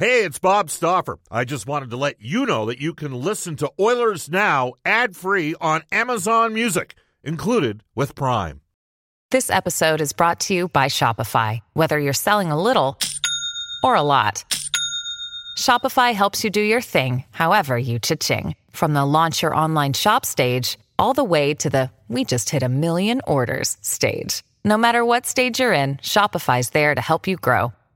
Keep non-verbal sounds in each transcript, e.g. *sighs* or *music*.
Hey, it's Bob Stauffer. I just wanted to let you know that you can listen to Oilers Now ad free on Amazon Music, included with Prime. This episode is brought to you by Shopify. Whether you're selling a little or a lot, Shopify helps you do your thing, however you cha-ching. From the launch your online shop stage, all the way to the we just hit a million orders stage. No matter what stage you're in, Shopify's there to help you grow.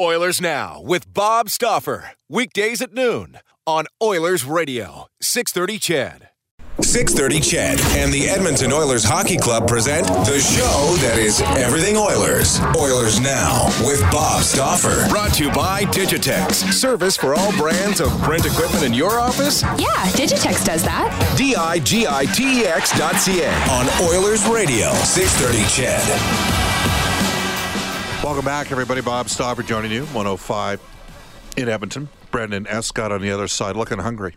Oilers Now with Bob Stauffer. Weekdays at noon on Oilers Radio, 630 CHED. 630 CHED and the Edmonton Oilers Hockey Club present the show that is everything Oilers. Oilers Now with Bob Stauffer. Brought to you by Digitex. Service for all brands of print equipment in your office? Yeah, Digitex does that. D-I-G-I-T-E-X dot C-A on Oilers Radio, 630 CHED. Welcome back, everybody. Bob Stauffer joining you, 105 in Edmonton. Brendan Escott on the other side, looking hungry.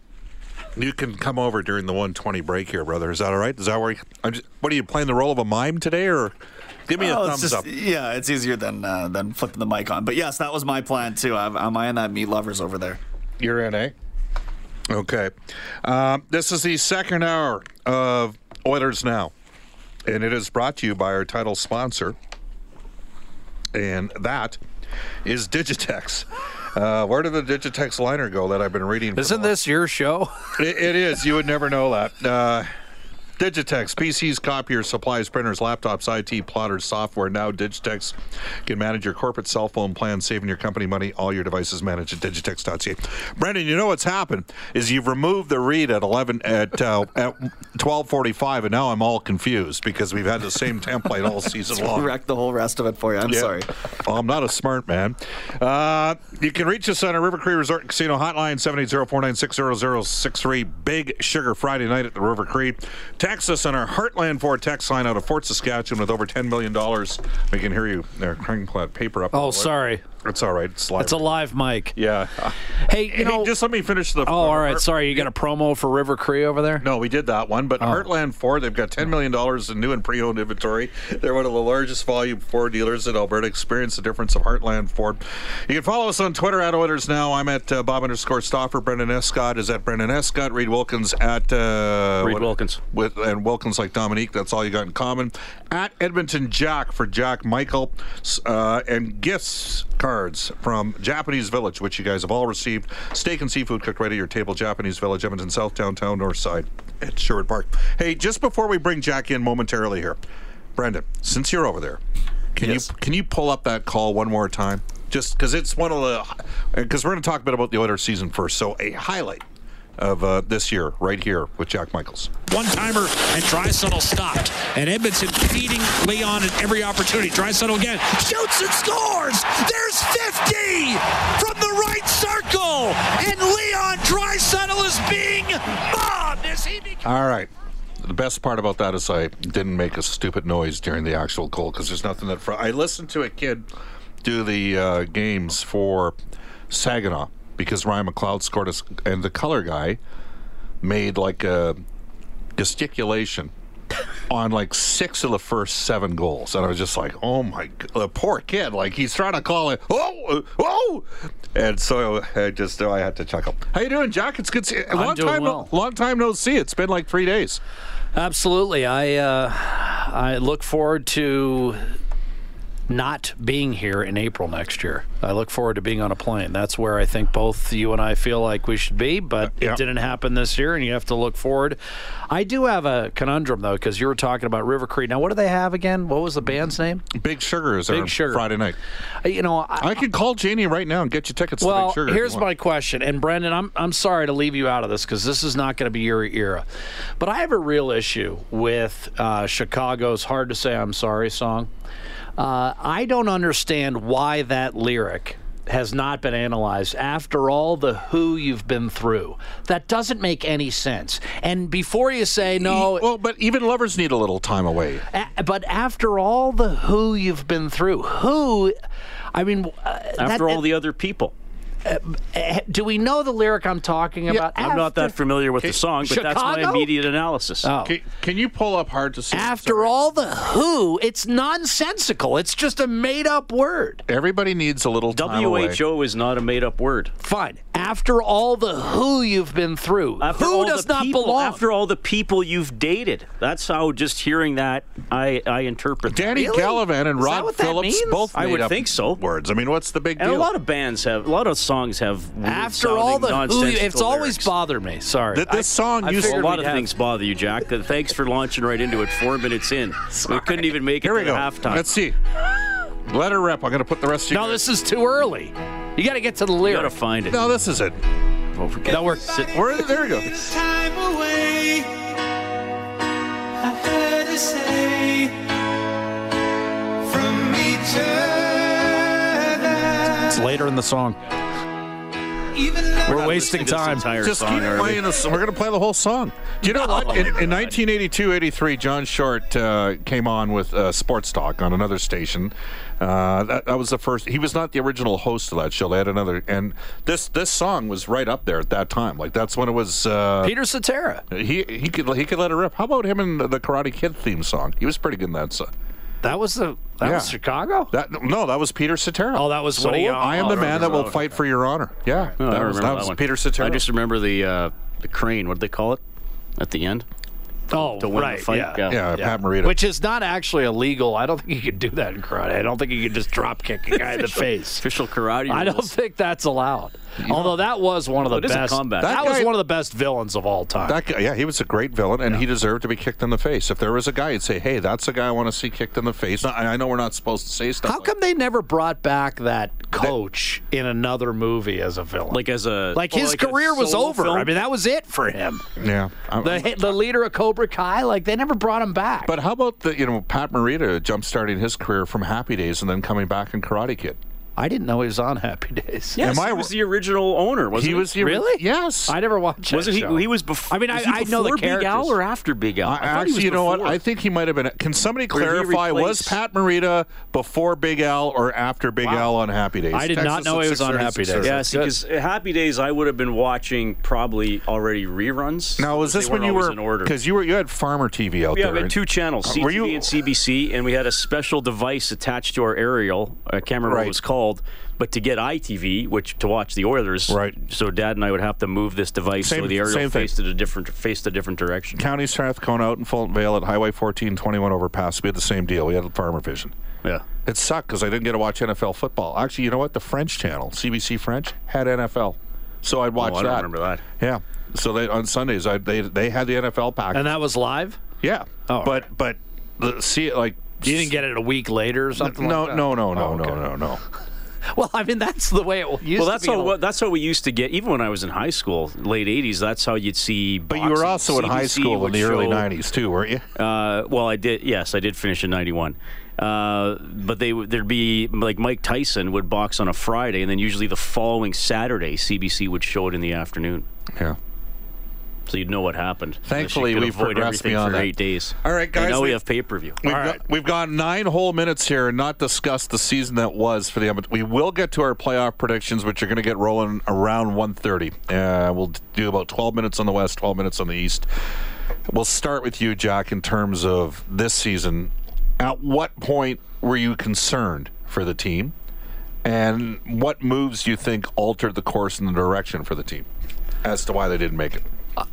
You can come over during the 120 break here, brother. Is that all right? Is that where you, I'm just, what are you playing the role of a mime today, or give me Oh, a thumbs just- up? Yeah, it's easier than uh, than flipping the mic on. But yes, that was my plan too. I'm, I'm eyeing that meat lovers over there. You're in, eh? Okay. Um, this is the second hour of Oilers Now, and it is brought to you by our title sponsor, and that is Digitex. Uh, where did the Digitex liner go that I've been reading? Isn't this your show? It, it is. You would never know that. Uh, Digitex, PCs, copiers, supplies, printers, laptops, IT, plotters, software. Now Digitex can manage your corporate cell phone plan, saving your company money. All your devices managed at digitex.ca. Brendan, you know what's happened is you've removed the read at 11 at uh, at 12:45, and now I'm all confused because we've had the same template all *laughs* season long. Wreck the whole rest of it for you. I'm Yeah. sorry. Well, I'm not a smart man. Uh, you can reach us on our River Cree Resort and Casino hotline, 780-496-0063. Big Sugar Friday night at the River Cree. Text us on our Heartland Ford text line out of Fort Saskatchewan with over $10 million. We can hear you there, cranking that paper up. Oh, sorry. It's all right. It's live. It's a live mic. yeah. Hey, you Hey, know. just let me finish the. oh, all right. Sorry, you got a promo for River Cree over there? No, we did that one, but Heartland Ford, they've got $10 million in new and pre owned inventory. They're one of the largest volume Ford dealers in Alberta. Experience the difference of Heartland Ford. You can follow us on Twitter at Oilers Now. I'm at uh, Bob underscore Stauffer. Brendan Escott is at Brendan Escott. Reid Wilkins at. Uh, Reid what- Wilkins. With, and Wilkins like Dominique. That's all you got in common. At Edmonton Jack for Jack Michael. Uh, and gifts cards from Japanese Village, which you guys have all received. Steak and seafood cooked right at your table. Japanese Village, Edmonton South, downtown, north side at Sherwood Park. Hey, just before we bring Jack in momentarily here, Brendan, since you're over there, can Yes. you can you pull up that call one more time? Just because it's one of the because we're going to talk a bit about the Oilers season first. So a highlight of uh, this year right here with Jack Michaels. one timer and Draisaitl stopped. And Edmonton feeding Leon at every opportunity. Draisaitl again shoots and scores. There's 50 from the right circle. And Leon Draisaitl is being mobbed as he becomes. All right. The best part about that is I didn't make a stupid noise during the actual goal because there's nothing that. Fr- I listened to a kid do the uh, games for Saginaw because Ryan McLeod scored us, and the color guy made like a gesticulation *laughs* on like six of the first seven goals, and I was just like, "Oh my, the poor kid!" Like he's trying to call it, "Oh, oh," and so I just I had to chuckle. How you doing, Jack? It's good. To see you. Long doing time, well. long time no see. It's been like three days. Absolutely. I uh, I look forward to not being here in April next year. I look forward to being on a plane. That's where I think both you and I feel like we should be, but yeah. it didn't happen this year, and you have to look forward. I do have a conundrum, though, because you were talking about River Cree. Now, what do they have again? What was the band's name? Big Sugar is Big Sugar. Friday night. Uh, You know, I, I could call Janie right now and get you tickets to well, Big Sugar. here's my question, and Brendan, I'm I'm sorry to leave you out of this because this is not going to be your era, but I have a real issue with uh, Chicago's "Hard to Say I'm Sorry" song. Uh, I don't understand why that lyric has not been analyzed after all the who you've been through. That doesn't make any sense. And before you say no, Well, but even lovers need a little time away. a- but after all the who you've been through, who, I mean, uh, After that- all the other people. Uh, do we know the lyric I'm talking about? I'm not that familiar with the song, but that's my immediate analysis. Oh. Can, can you pull up hard to see? After Sorry. all the who, it's nonsensical. It's just a made up word. everybody needs a little time away. WHO is not a made up word. Fine. After all the who you've been through, After who all does the not people, belong? After all the people you've dated. That's how just hearing that I, I interpret that. Danny Really? Gallivan and Is that Rod what that Phillips means? both I made would up think so. Words. I mean, what's the big And deal? a lot of bands have, a lot of songs have. After all the who, you, nonsensical it's always lyrics. bothered me. Sorry. Th- this song I used A lot of have- things bother you, Jack. Thanks for launching right into it four minutes in. We couldn't even make it Here we to go. halftime. Let's see. Let her rip. I'm going to put the rest of you. No, this is too early. You got to get to the you lyric. gotta find it. No, this is it. Well, forget No, we're- Sit- Where, there we go. time away. I had to say from each other. It's later in the song. Even We're wasting Listening to this time. Just keep already. playing this. We're going to play the whole song. Do you know what? In, in 1982-83, John Short uh, came on with uh, Sports Talk on another station. Uh, that, that was the first. He was not the original host of that show. They had another, and this this song was right up there at that time. Like that's when it was. Uh, Peter Cetera. he he could he could let it rip. How about him and the Karate Kid theme song? He was pretty good in that song. That was the that was Chicago. That no, that was Peter Cetera. Oh, that was when he- I am oh, the man that will that fight for your honor. Yeah, No, that don't was, that that was one. Peter Cetera. I just remember the uh, the crane. What did they call it at the end? Oh, To win right. the fight. yeah. yeah, Pat Morita. Which is not actually illegal. I don't think you could do that in karate. I don't think you could just drop kick a guy in the face. Official karate. I don't think that's allowed. Although that was one of the oh, it is a best. combat. That, That was one of the best villains of all time. That guy, yeah, he was a great villain, and he deserved to be kicked in the face. If there was a guy, you'd say, "Hey, that's a guy I want to see kicked in the face." I, I know we're not supposed to say stuff. How like come they never brought back that coach in another movie as a villain? Like as a like oh, his like career was over. film? I mean, that was it for him. Yeah, I'm- The the leader of Cobra Kai, like they never brought him back. but how about the you know Pat Morita jump starting his career from Happy Days and then coming back in Karate Kid? I didn't know he was on Happy Days. Yes, Am I- he was the original owner, wasn't he was the Really? yes. I never watched. Wasn't that he? show. He was before. I mean, I, he I know the before Big Al or after Big Al. I, I thought he was actually, you know what? I think he might have been. Can somebody clarify? Was Pat Morita before Big Al or after Big Al on Happy Days? I did not know at he was on Happy Days. 6:30. Yeah, That's see, good. because Happy Days, I would have been watching probably already reruns. Now, was this when you were in order? because you were you had Farmer TV out Yeah, there? we had two channels, CTV were you- and CBC, and we had a special device attached to our aerial. I can't remember what it was called, but to get ITV, which to watch the Oilers, Right. So Dad and I would have to move this device Same- so the aerial same thing. faced a different faced a different direction. County Strathcona out in Fulton Vale at Highway 1421 overpass. We had the same deal. We had Farmer Vision. Yeah. It sucked because I didn't get to watch NFL football. Actually, you know what? The French channel, CBC French, had NFL, so I'd watch Oh, I that. don't remember that. Yeah. So they on Sundays, I, they they had the NFL pack. and that was live. yeah. Oh. But but the, see like You didn't get it a week later or something. no like that? no no no Oh, no okay. no no. *laughs* Well, I mean, that's the way it used Well, to that's be. how that's how we used to get. Even when I was in high school, late '80s, that's how you'd see. But you were also in high school in the early '90s too, weren't you? Uh, well, I did. Yes, I did finish in '91. Uh, but they would- there'd be like Mike Tyson would box on a Friday, and then usually the following Saturday, CBC would show it in the afternoon, Yeah. So you'd know what happened. Thankfully, we've avoid progressed everything beyond for that. eight days. All right, And guys, now we- we have pay per view. We've got, we've got nine whole minutes here and not discuss the season that was for the Edmonton. We will get to our playoff predictions, which are going to get rolling around 1.30. Uh, we'll do about 12 minutes on the West, 12 minutes on the East. We'll start with you, Jack, in terms of this season. At what point were you concerned for the team? And what moves do you think altered the course and the direction for the team as to why they didn't make it?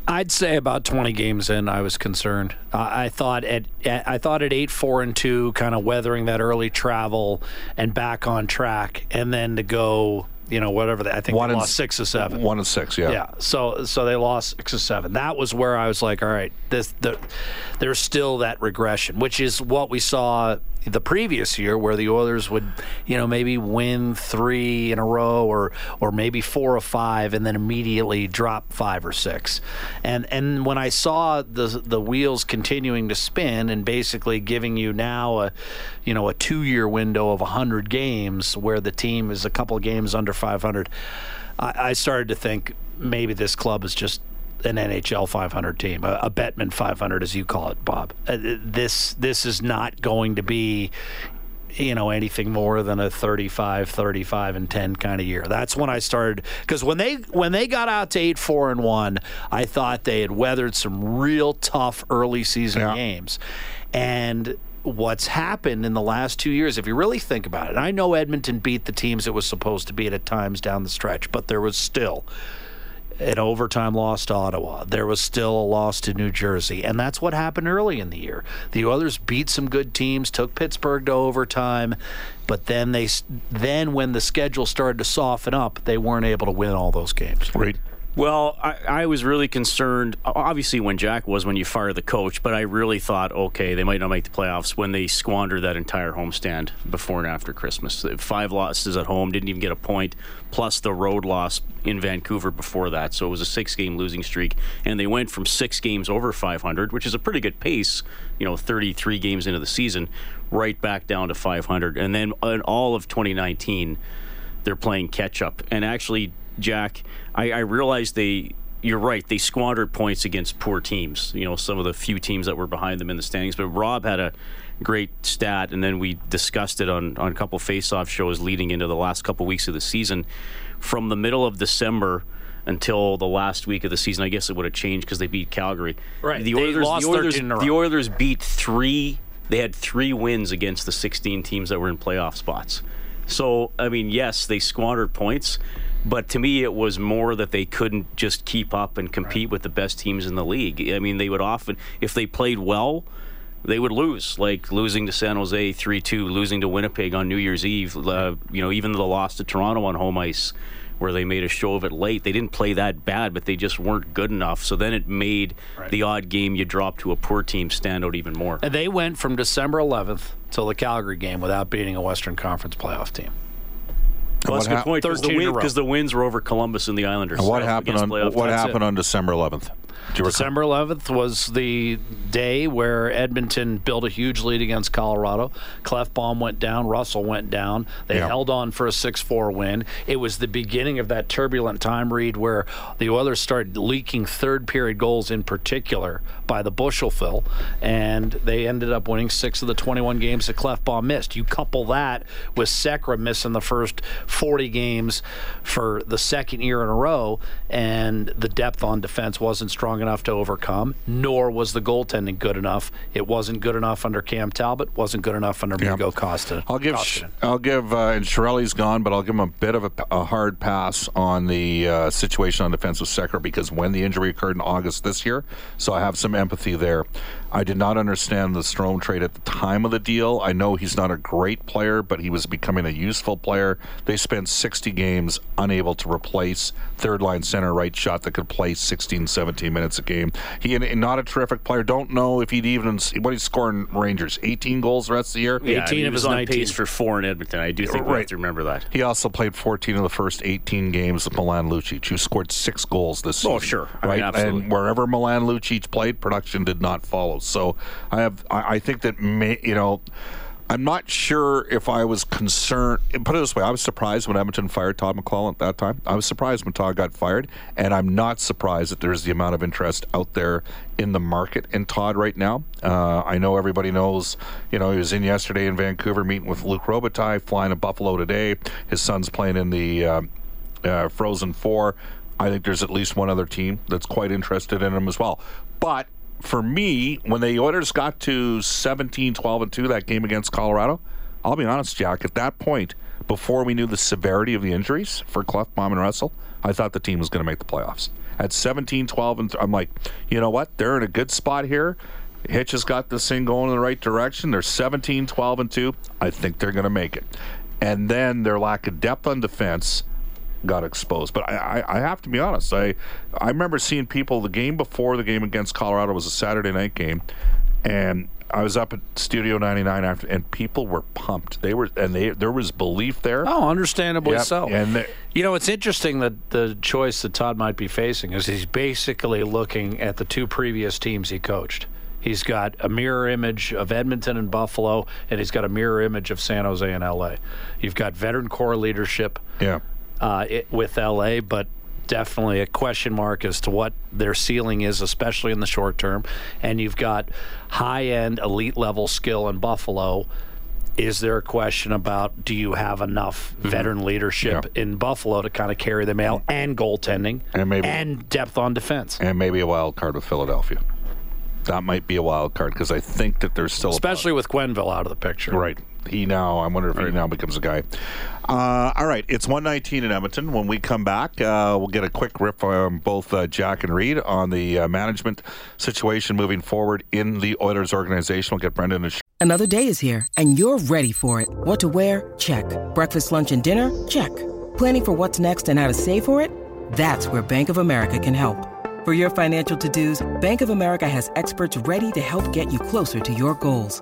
I'd say about 20 games in, I was concerned. I I thought at, at I thought at eight four and two, kind of weathering that early travel and back on track, and then to go, you know, whatever. They, I think One they and lost s- six or seven. One and six, yeah. Yeah. So so they lost six or seven. That was where I was like, all right, this the, there's still that regression, which is what we saw the previous year, where the Oilers would, you know, maybe win three in a row or or maybe four or five, and then immediately drop five or six. And and when I saw the the wheels continuing to spin and basically giving you now a, you know, a two year window of hundred games where the team is a couple games under 500. I, I started to think maybe this club is just an NHL 500 team, a, a Bettman 500, as you call it, Bob. Uh, this this is not going to be, you know, anything more than a 35, 35 and 10 kind of year. That's when I started because when they when they got out to eight four and one, I thought they had weathered some real tough early season Yeah. games, and what's happened in the last two years, if you really think about it, I know Edmonton beat the teams it was supposed to beat at times down the stretch, but there was still an overtime loss to Ottawa. There was still a loss to New Jersey, and that's what happened early in the year. The Oilers beat some good teams, took Pittsburgh to overtime, but then they then when the schedule started to soften up, they weren't able to win all those games. Reid. Well, I, I was really concerned. Obviously, when Jack was when you fire the coach, but I really thought, okay, they might not make the playoffs when they squandered that entire homestand before and after Christmas. Five losses at home, didn't even get a point, plus the road loss in Vancouver before that. So it was a six-game losing streak, and they went from six games over 500, which is a pretty good pace. You know, 33 games into the season, right back down to 500, and then in all of 2019 they're playing catch up. And actually, Jack, I, I realized they. You're right. They squandered points against poor teams. You know, some of the few teams that were behind them in the standings. But Rob had a great stat, and then we discussed it on, on a couple face-off shows leading into the last couple weeks of the season. From the middle of December until the last week of the season, I guess it would have changed because they beat Calgary. Right. The They Oilers, lost the Oilers, the. Oilers beat three. They had three wins against the 16 teams that were in playoff spots. So, I mean, yes, they squandered points, but to me, it was more that they couldn't just keep up and compete with the best teams in the league. I mean, they would often, if they played well, they would lose, like losing to San Jose 3 2, losing to Winnipeg on New Year's Eve, uh, you know, even the loss to Toronto on home ice. Where they made a show of it late. They didn't play that bad, but they just weren't good enough. So then it made the odd game you drop to a poor team stand out even more. And they went from December 11th till the Calgary game without beating a Western Conference playoff team. Well, that's a good hap- point because the, 13 win- the wins were over Columbus and the Islanders. And what happened on playoff what teams. happened on December 11th? Do you recall? December 11th was the day where Edmonton built a huge lead against Colorado. Klefbom went down, Russell went down. They Yeah. held on for a 6-4 win. It was the beginning of that turbulent time read where the Oilers started leaking third period goals in particular by the bushel fill and they ended up winning 6 of the 21 games that Klefbom missed. You couple that with Sekera missing the first 40 games for the second year in a row and the depth on defense wasn't strong enough to overcome, nor was the goaltending good enough. It wasn't good enough under Cam Talbot, wasn't good enough under Yeah. Migo Costa. I'll give Koskinen. I'll give uh, and Chiarelli's gone, but I'll give him a bit of a, a hard pass on the uh, situation on defense with Sekera because when the injury occurred in August this year, so I have some empathy there. I did not understand the Strome trade at the time of the deal. I know he's not a great player, but he was becoming a useful player. They spent 60 games unable to replace third line center right shot that could play 16, 17 minutes a game. He and not a terrific player. Don't know if he'd even what he's scoring Rangers 18 goals the rest of the year. Yeah, I 18 mean, of he was his on 19. pace for four in Edmonton. I do think we have to remember that. He also played 14 of the first 18 games with Milan Lucic, who scored six goals this oh, season. Oh, sure. I mean, right? absolutely. And wherever Milan Lucic played, production did not follow. So I have, I, I think that, may, you know, I'm not sure if I was concerned. Put it this way: I was surprised when Edmonton fired Todd McLellan at that time. I was surprised when Todd got fired, and I'm not surprised that there's the amount of interest out there in the market in Todd right now. Uh, I know everybody knows. You know, he was in yesterday in Vancouver meeting with Luc Robitaille, flying to Buffalo today. His son's playing in the. Uh, uh, Frozen Four. I think there's at least one other team that's quite interested in him as well. But for me, when the Oilers got to 17, 12, and 2, that game against Colorado, I'll be honest, Jack, at that point, before we knew the severity of the injuries for Klefbom and Russell, I thought the team was going to make the playoffs. at 17, 12, and I'm like, you know what? They're in a good spot here. Hitch has got this thing going in the right direction. They're 17, 12, and 2. I think they're going to make it. And then their lack of depth on defense got exposed. But I, I, I have to be honest. I I remember seeing people the game before the game against Colorado was a Saturday night game, and I was up at Studio 99 after, and people were pumped. They were, and they there was belief there. Oh, understandably Yep, so. and they- you know, it's interesting that the choice that Todd might be facing is he's basically looking at the two previous teams he coached. He's got a mirror image of Edmonton and Buffalo, and he's got a mirror image of San Jose and LA. You've got veteran core leadership Yeah. Uh, it, with LA, but definitely a question mark as to what their ceiling is, especially in the short term. And you've got high end, elite level skill in Buffalo. Is there a question about do you have enough veteran leadership Mm-hmm. Yeah. in Buffalo to kind of carry the mail and goaltending And maybe- and depth on defense? and maybe a wild card with Philadelphia. That might be a wild card because I think that there's still a Especially with Quenneville out of the picture. Right. He now, I wonder if he now becomes a guy. Uh, all right. It's 119 in Edmonton. When we come back, uh, we'll get a quick riff from both uh, Jack and Reid on the uh, management situation moving forward in the Oilers organization. We'll get Brendan and Sh- Another day is here, and you're ready for it. What to wear? Check. Breakfast, lunch, and dinner? Check. Planning for what's next and how to save for it? That's where Bank of America can help. For your financial to-dos, Bank of America has experts ready to help get you closer to your goals.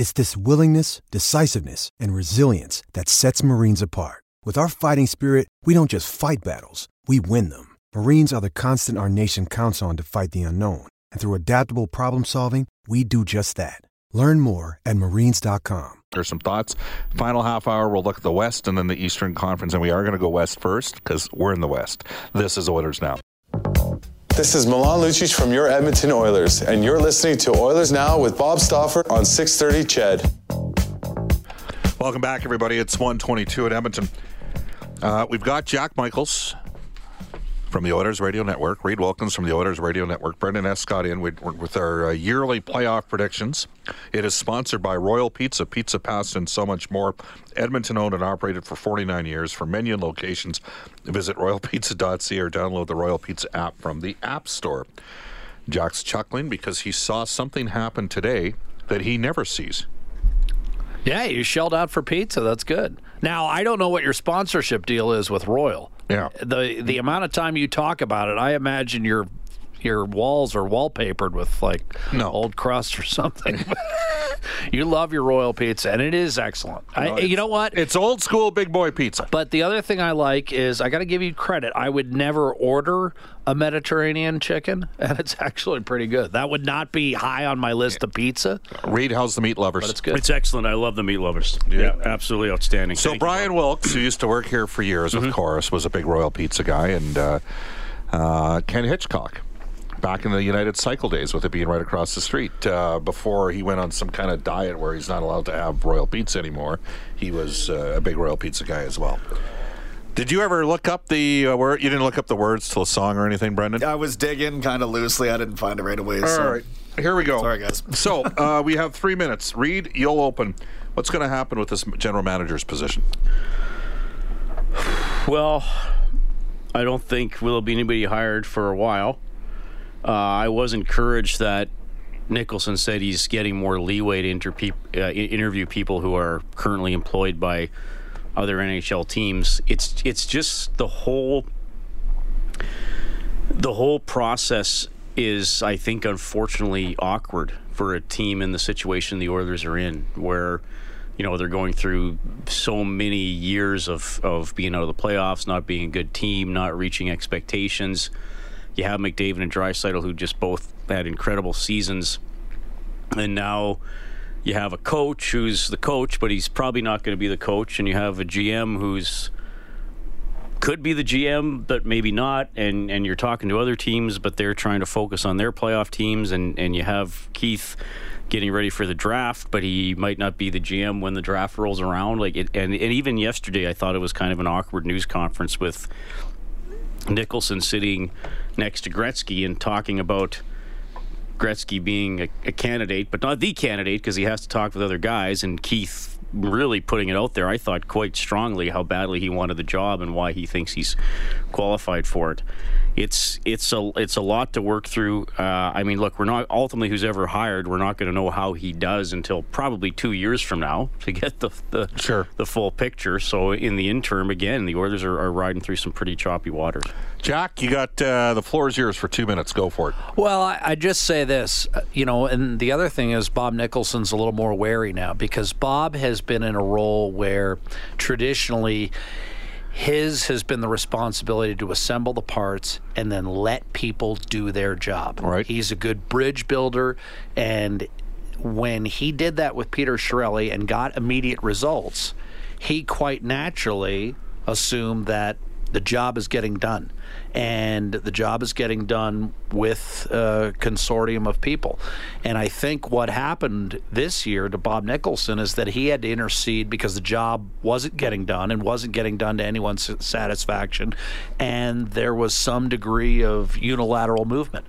It's this willingness, decisiveness, and resilience that sets Marines apart. With our fighting spirit, we don't just fight battles, we win them. Marines are the constant our nation counts on to fight the unknown. And through adaptable problem solving, we do just that. Learn more at marines.com. There's some thoughts. Final half hour, we'll look at the West and then the Eastern Conference, and we are going to go West first because we're in the West. This is Oilers Now. This is Milan Lucic from your Edmonton Oilers, and you're listening to Oilers Now with Bob Stauffer on 630 Ched. Welcome back, everybody. It's 122 at Edmonton. Uh, we've got Jack Michaels from the Oilers Radio Network, Reid Wilkins from the Oilers Radio Network, Brendan Escott in with, with our uh, yearly playoff predictions. It is sponsored by Royal Pizza, Pizza Pasta, and so much more. Edmonton owned and operated for 49 years. For menu and locations, visit royalpizza.ca or download the Royal Pizza app from the App Store. Jack's chuckling because he saw something happen today that he never sees. Yeah, you shelled out for pizza. That's good. Now, I don't know what your sponsorship deal is with Royal. Yeah. The the amount of time you talk about it, I imagine your your walls are wallpapered with like No. old crust or something. *laughs* you love your Royal pizza, and it is excellent. I, you know what? It's old school big boy pizza. But the other thing I like is I got to give you credit. I would never order a Mediterranean chicken, *laughs* and it's actually pretty good. That would not be high on my list of pizza, Reid, how's the meat lovers? but it's good. It's excellent. I love the meat lovers. Yeah, absolutely outstanding. So Thank you, Brian Wilkes, who used to work here for years Mm-hmm. with Corus, was a big Royal Pizza guy, and uh, uh, Ken Hitchcock, back in the United Cycle days, with it being right across the street, uh, before he went on some kind of diet where he's not allowed to have Royal Pizza anymore, he was uh, a big Royal Pizza guy as well. Did you ever look up the uh, word? You didn't look up the words to the song or anything, Brendan? I was digging kind of loosely. I didn't find it right away. so. All right, here we go. Sorry, guys. *laughs* So uh, we have three minutes. Reid, you'll open. What's going to happen with this general manager's position? *sighs* Well, I don't think will be anybody hired for a while. Uh, I was encouraged that Nicholson said he's getting more leeway to inter- peop- uh, interview people who are currently employed by other NHL teams. It's it's just the whole the whole process is, I think, unfortunately awkward for a team in the situation the Oilers are in, where you know they're going through so many years of of being out of the playoffs, not being a good team, not reaching expectations. You have McDavid and Draisaitl, who just both had incredible seasons, and now you have a coach who's the coach, but he's probably not going to be the coach, and you have a GM who's could be the GM, but maybe not. And and you're talking to other teams, but they're trying to focus on their playoff teams. And and you have Keith getting ready for the draft, but he might not be the GM when the draft rolls around. Like it, and and even yesterday, I thought it was kind of an awkward news conference with Nicholson sitting next to Gretzky and talking about. Gretzky being a, a candidate, but not the candidate because he has to talk with other guys, and Keith really putting it out there, I thought quite strongly how badly he wanted the job and why he thinks he's qualified for it. It's it's a it's a lot to work through. Uh, I mean, look, we're not ultimately who's ever hired. We're not going to know how he does until probably two years from now *laughs* to get the the sure. the full picture. So in the interim, again, the Oilers are, are riding through some pretty choppy waters. Jack, you got uh, the floor is yours for two minutes. Go for it. Well, I, I just say this, uh, you know, and the other thing is Bob Nicholson's a little more wary now because Bob has been in a role where traditionally his has been the responsibility to assemble the parts and then let people do their job. Right. He's a good bridge builder and when he did that with Peter Chiarelli and got immediate results, he quite naturally assumed that the job is getting done and the job is getting done with a consortium of people. And I think what happened this year to Bob Nicholson is that he had to intercede because the job wasn't getting done and wasn't getting done to anyone's satisfaction. And there was some degree of unilateral movement.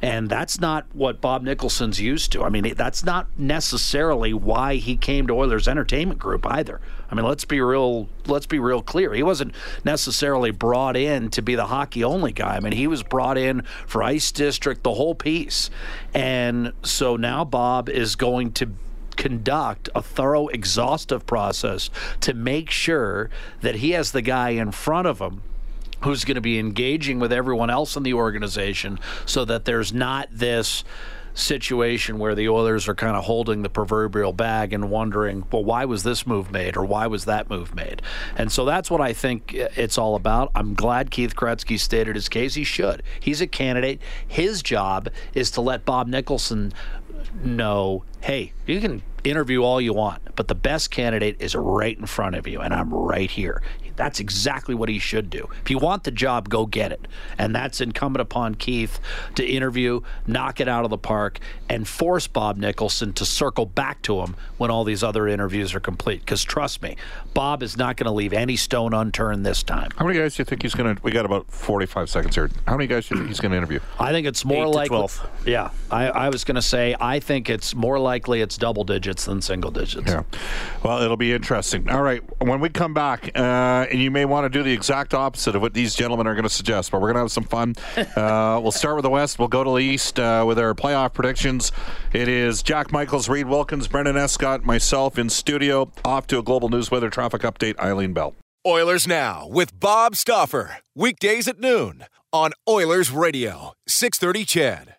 And that's not what Bob Nicholson's used to. I mean, that's not necessarily why he came to Oilers Entertainment Group either. I mean, let's be real. Let's be real clear. He wasn't necessarily brought in to be the hockey only guy. I mean, he was brought in for Ice District, the whole piece, and so now Bob is going to conduct a thorough, exhaustive process to make sure that he has the guy in front of him who's going to be engaging with everyone else in the organization so that there's not this situation where the Oilers are kind of holding the proverbial bag and wondering, well, why was this move made or why was that move made? And so that's what I think it's all about. I'm glad Keith Gretzky stated his case. He should. He's a candidate. His job is to let Bob Nicholson know, hey, you can interview all you want, but the best candidate is right in front of you, and I'm right here. That's exactly what he should do. If you want the job, go get it. And that's incumbent upon Keith to interview, knock it out of the park, and force Bob Nicholson to circle back to him when all these other interviews are complete. Because trust me, Bob is not going to leave any stone unturned this time. How many guys do you think he's going to? We got about 45 seconds here. How many guys do you think he's going to interview? I think it's more Eight to likely. 12. Yeah, I, I was going to say I think it's more likely it's double digits than single digits. Yeah. Well, it'll be interesting. All right. When we come back, uh, and you may want to do the exact opposite of what these gentlemen are going to suggest, but we're going to have some fun. *laughs* Uh, we'll start with the West. We'll go to the East uh, with our playoff predictions. It is Jack Michaels, Reid Wilkins, Brendan Escott, myself in studio. Off to a global news weather traffic update. Eileen Bell. Oilers Now with Bob Stauffer. Weekdays at noon on Oilers Radio, 630 CHED.